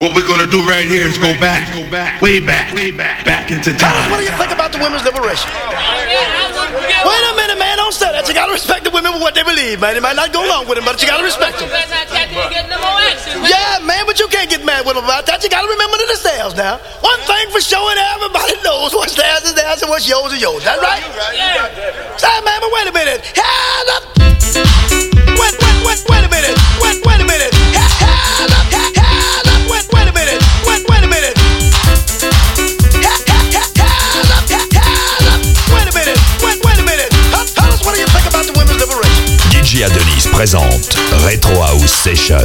What we're gonna do right here is go back, go back, way back, way back, back into time. What do you think about the women's liberation? Wait a minute, man. Don't say that. You gotta respect the women for what they believe, man. You might not go along with them, but you gotta respect them. Yeah, man, but you can't get mad with them about that. You gotta remember that it's theirs now. One thing for sure, and everybody knows what's theirs is theirs and what's yours is yours. That right? Say, man, but wait a minute. Wait, wait, wait, wait a minute. Wait, wait a minute. Adonis présente Retro House Session.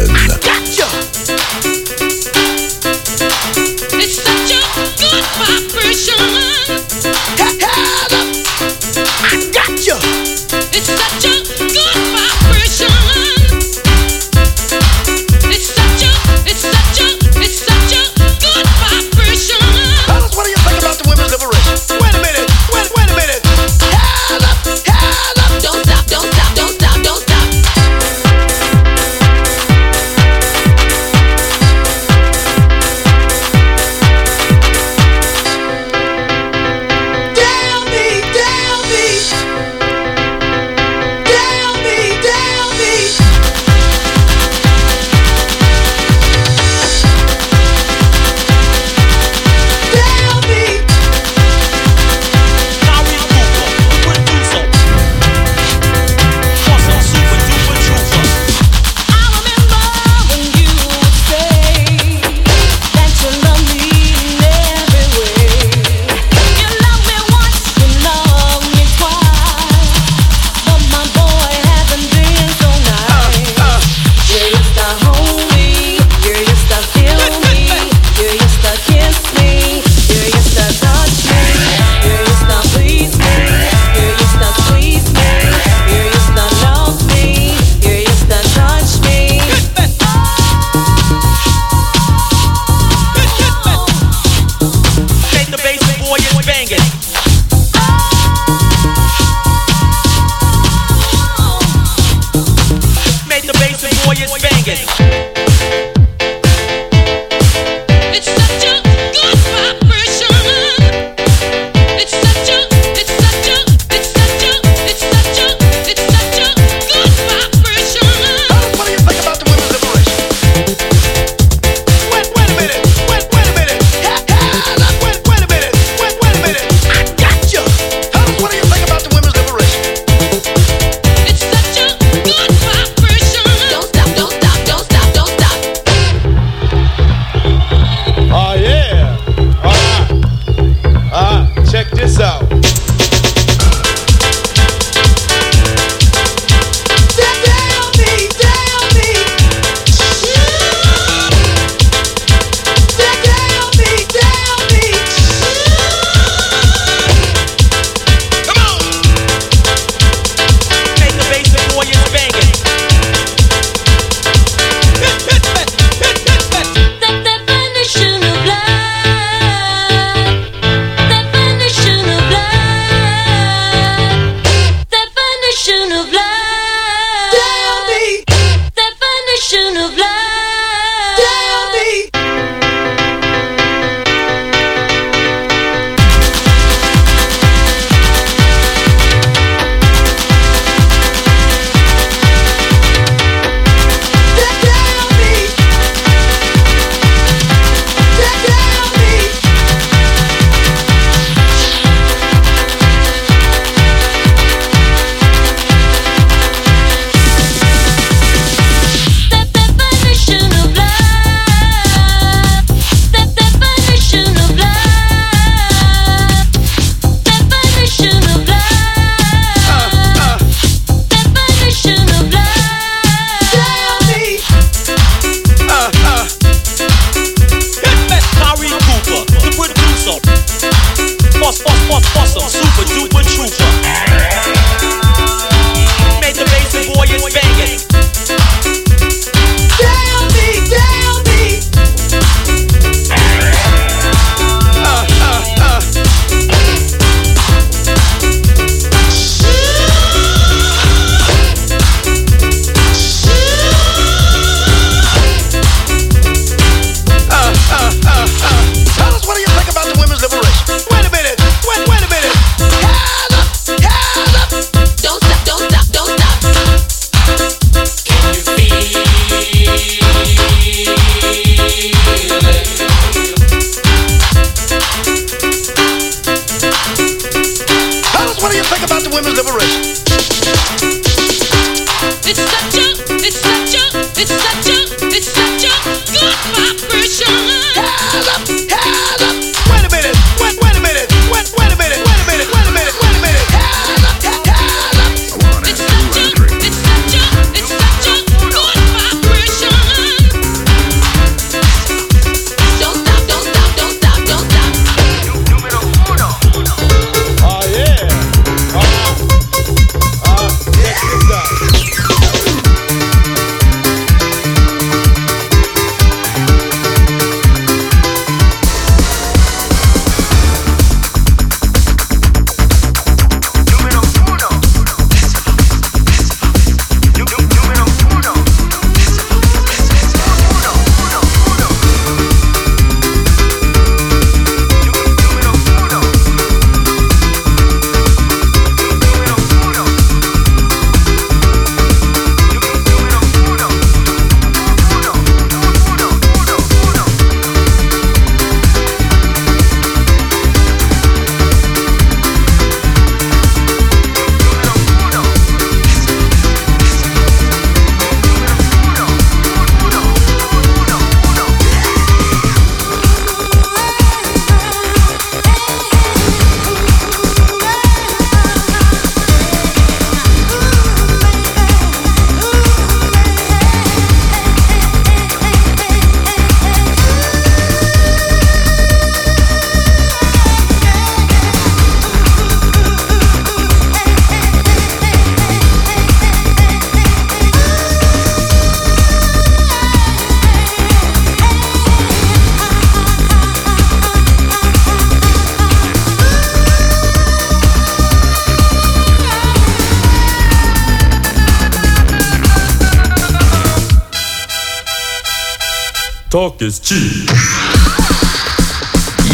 Cheap.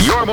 You're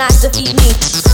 cannot defeat me.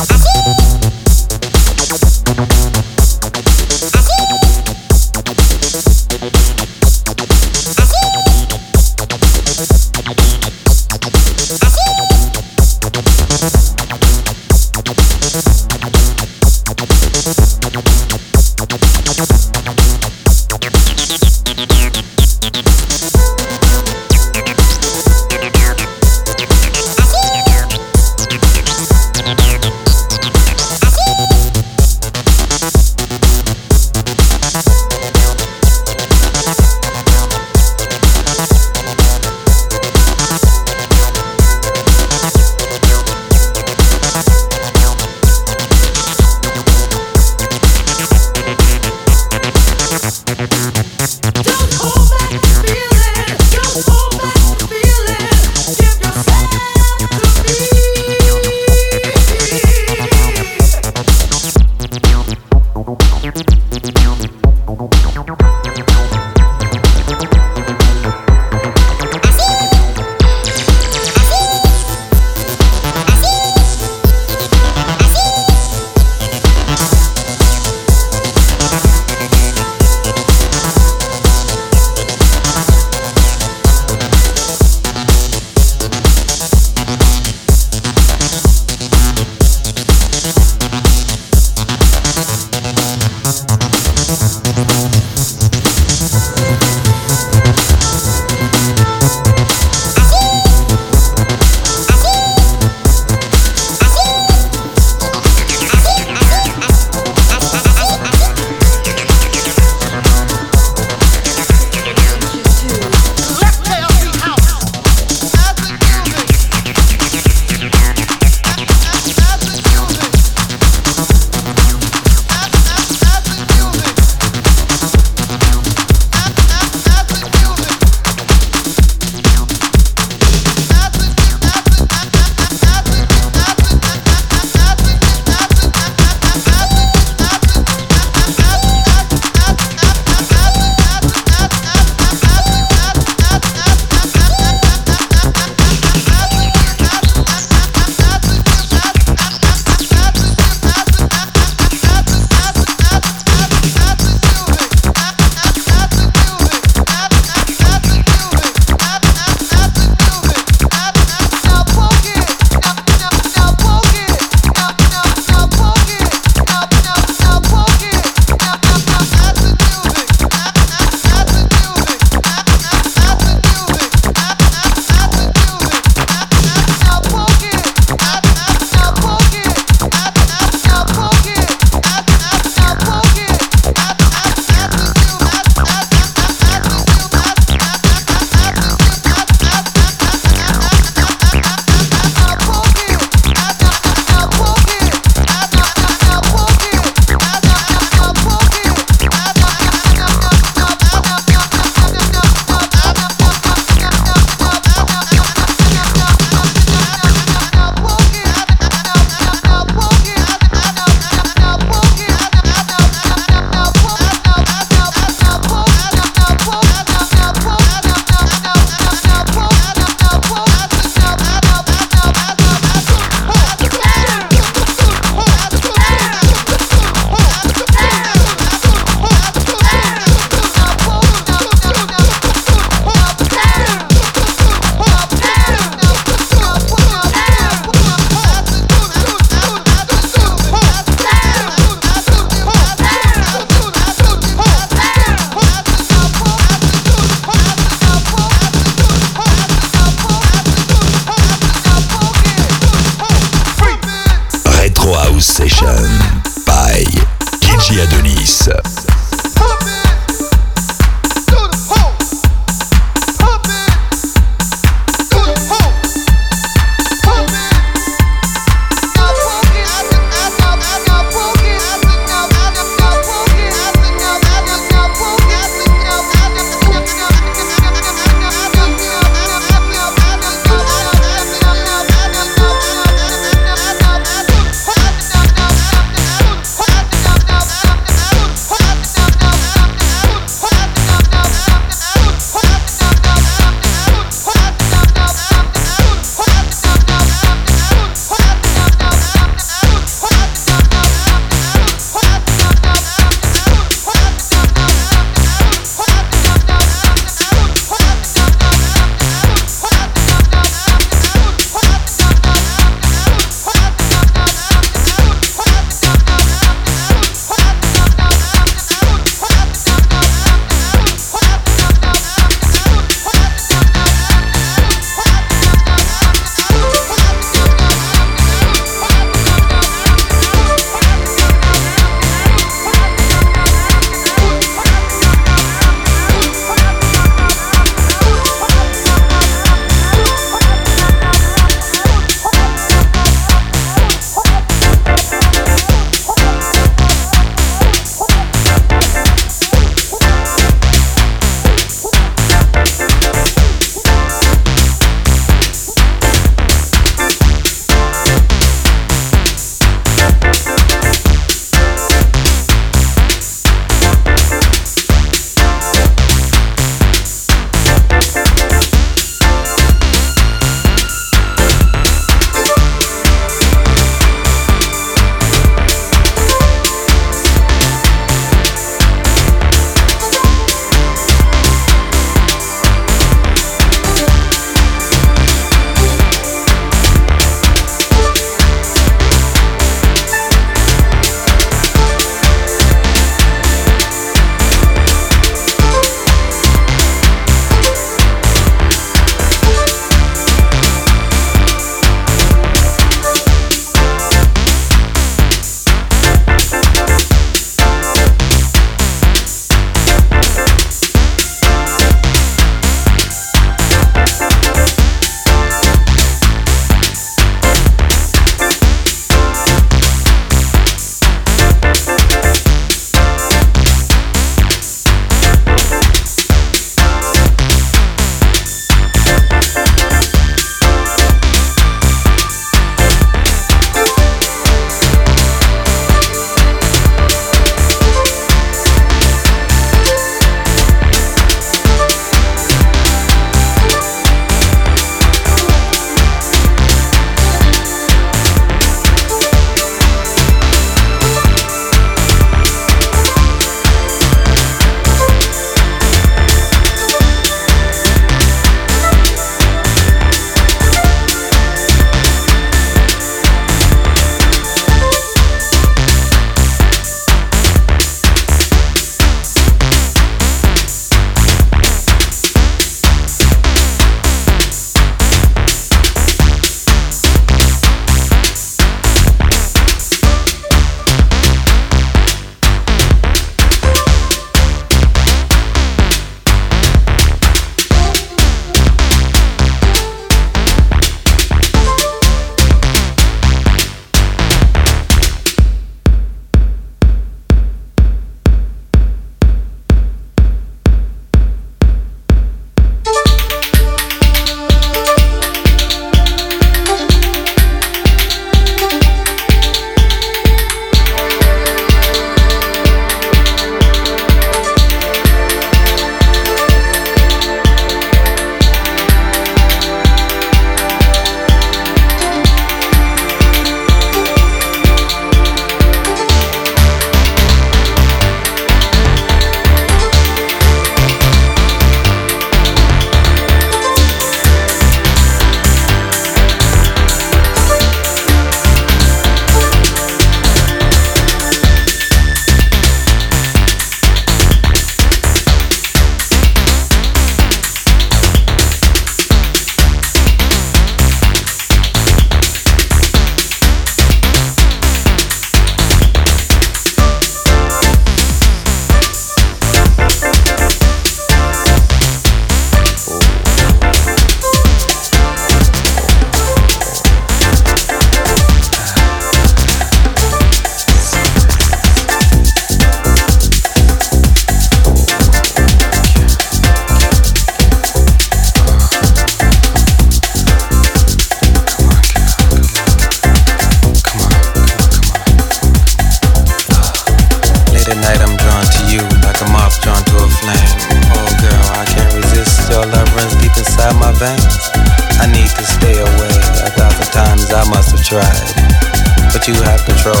tried, but you have control.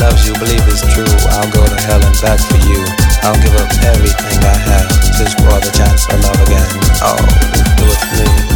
loves you, believe it's true. I'll go to hell and back for you. I'll give up everything I have just for the chance to love again. Oh, do it for me.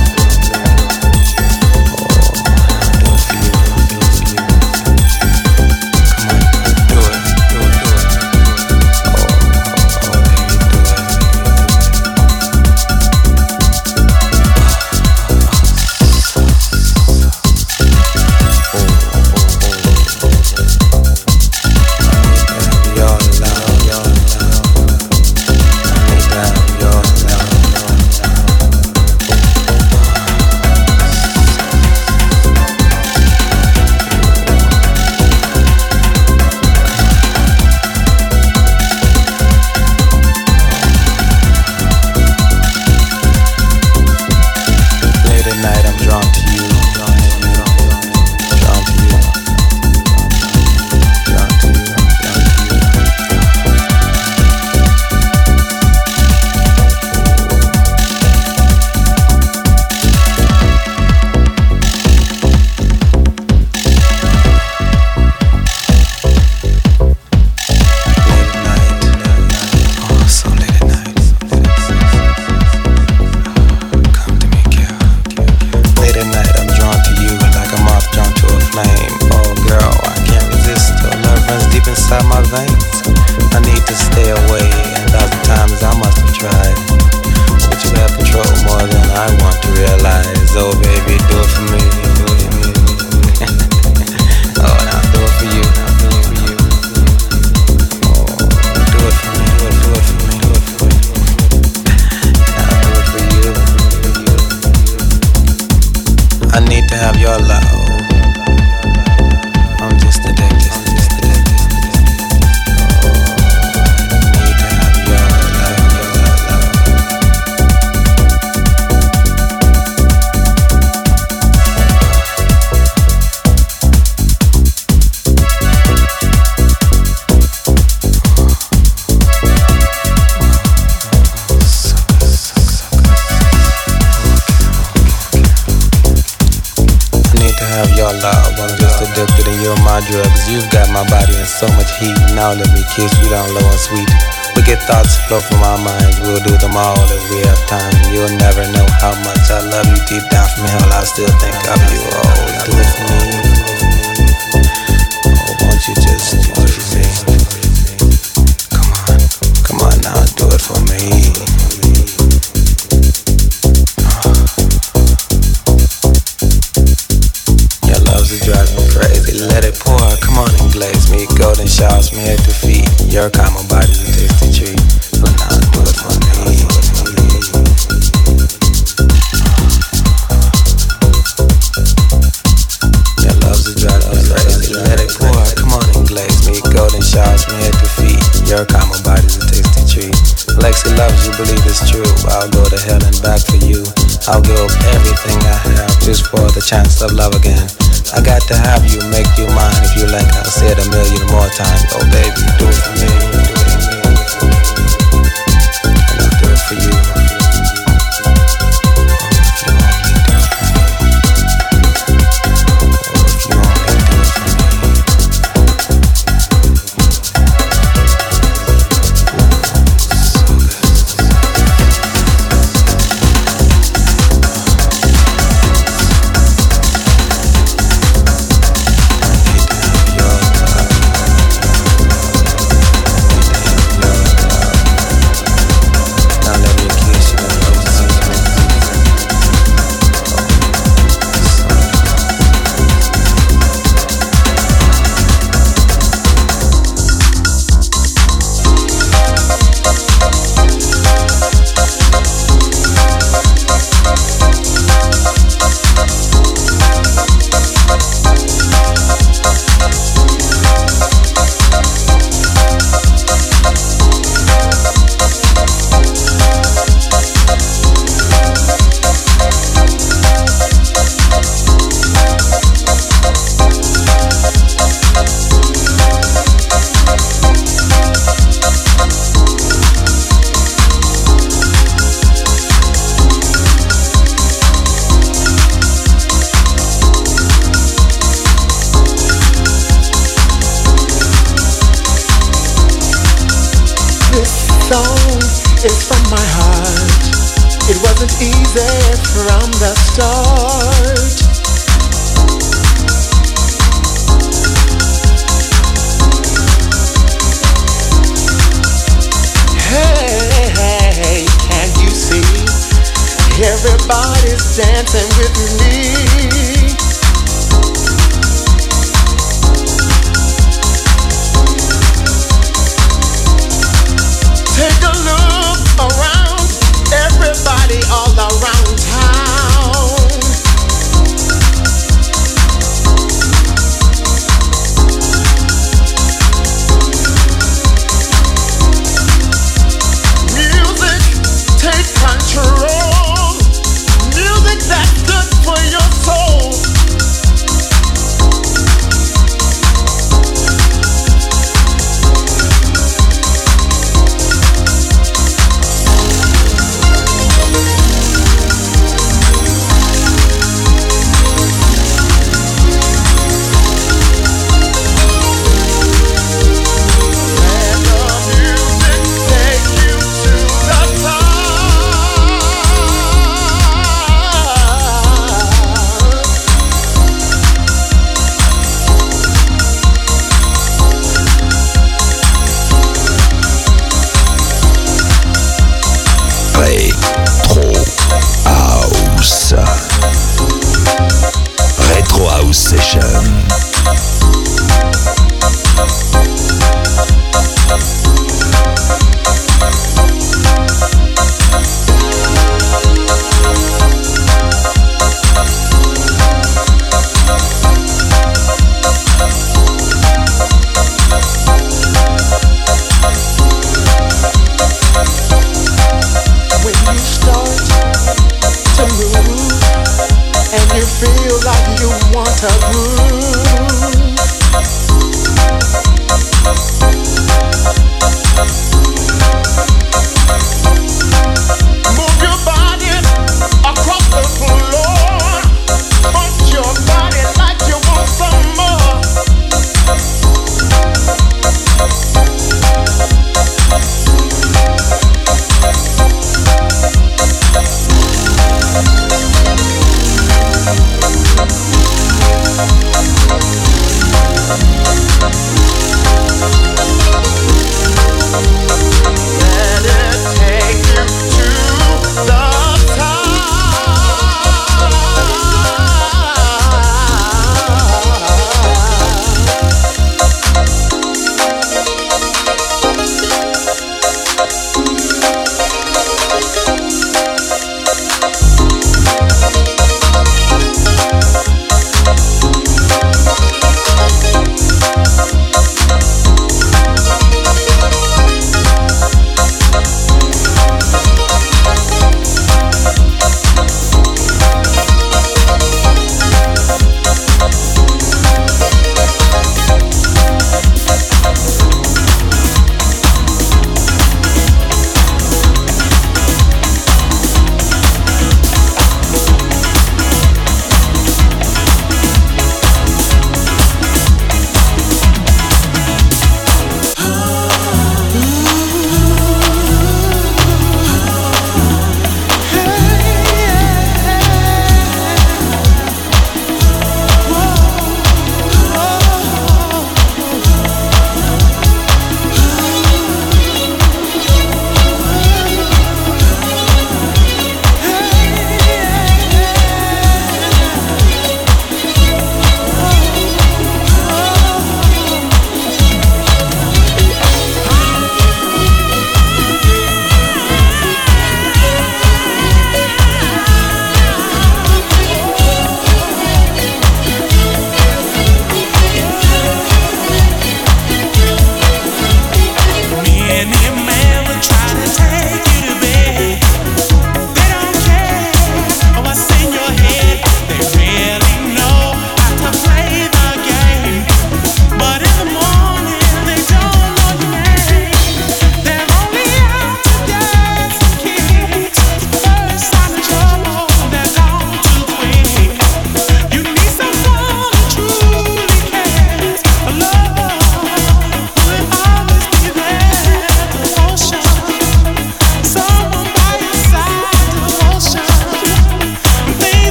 so much heat. Now let me kiss you down low and sweet. Wicked thoughts flow from my mind. We'll do them all if we have time. You'll never know how much I love you deep down from hell. I still think of you. Oh, do it for me. wishes for the chance of love again. I got to have you, make you mine if you like. I'll say it a million more times. Oh, baby, do it.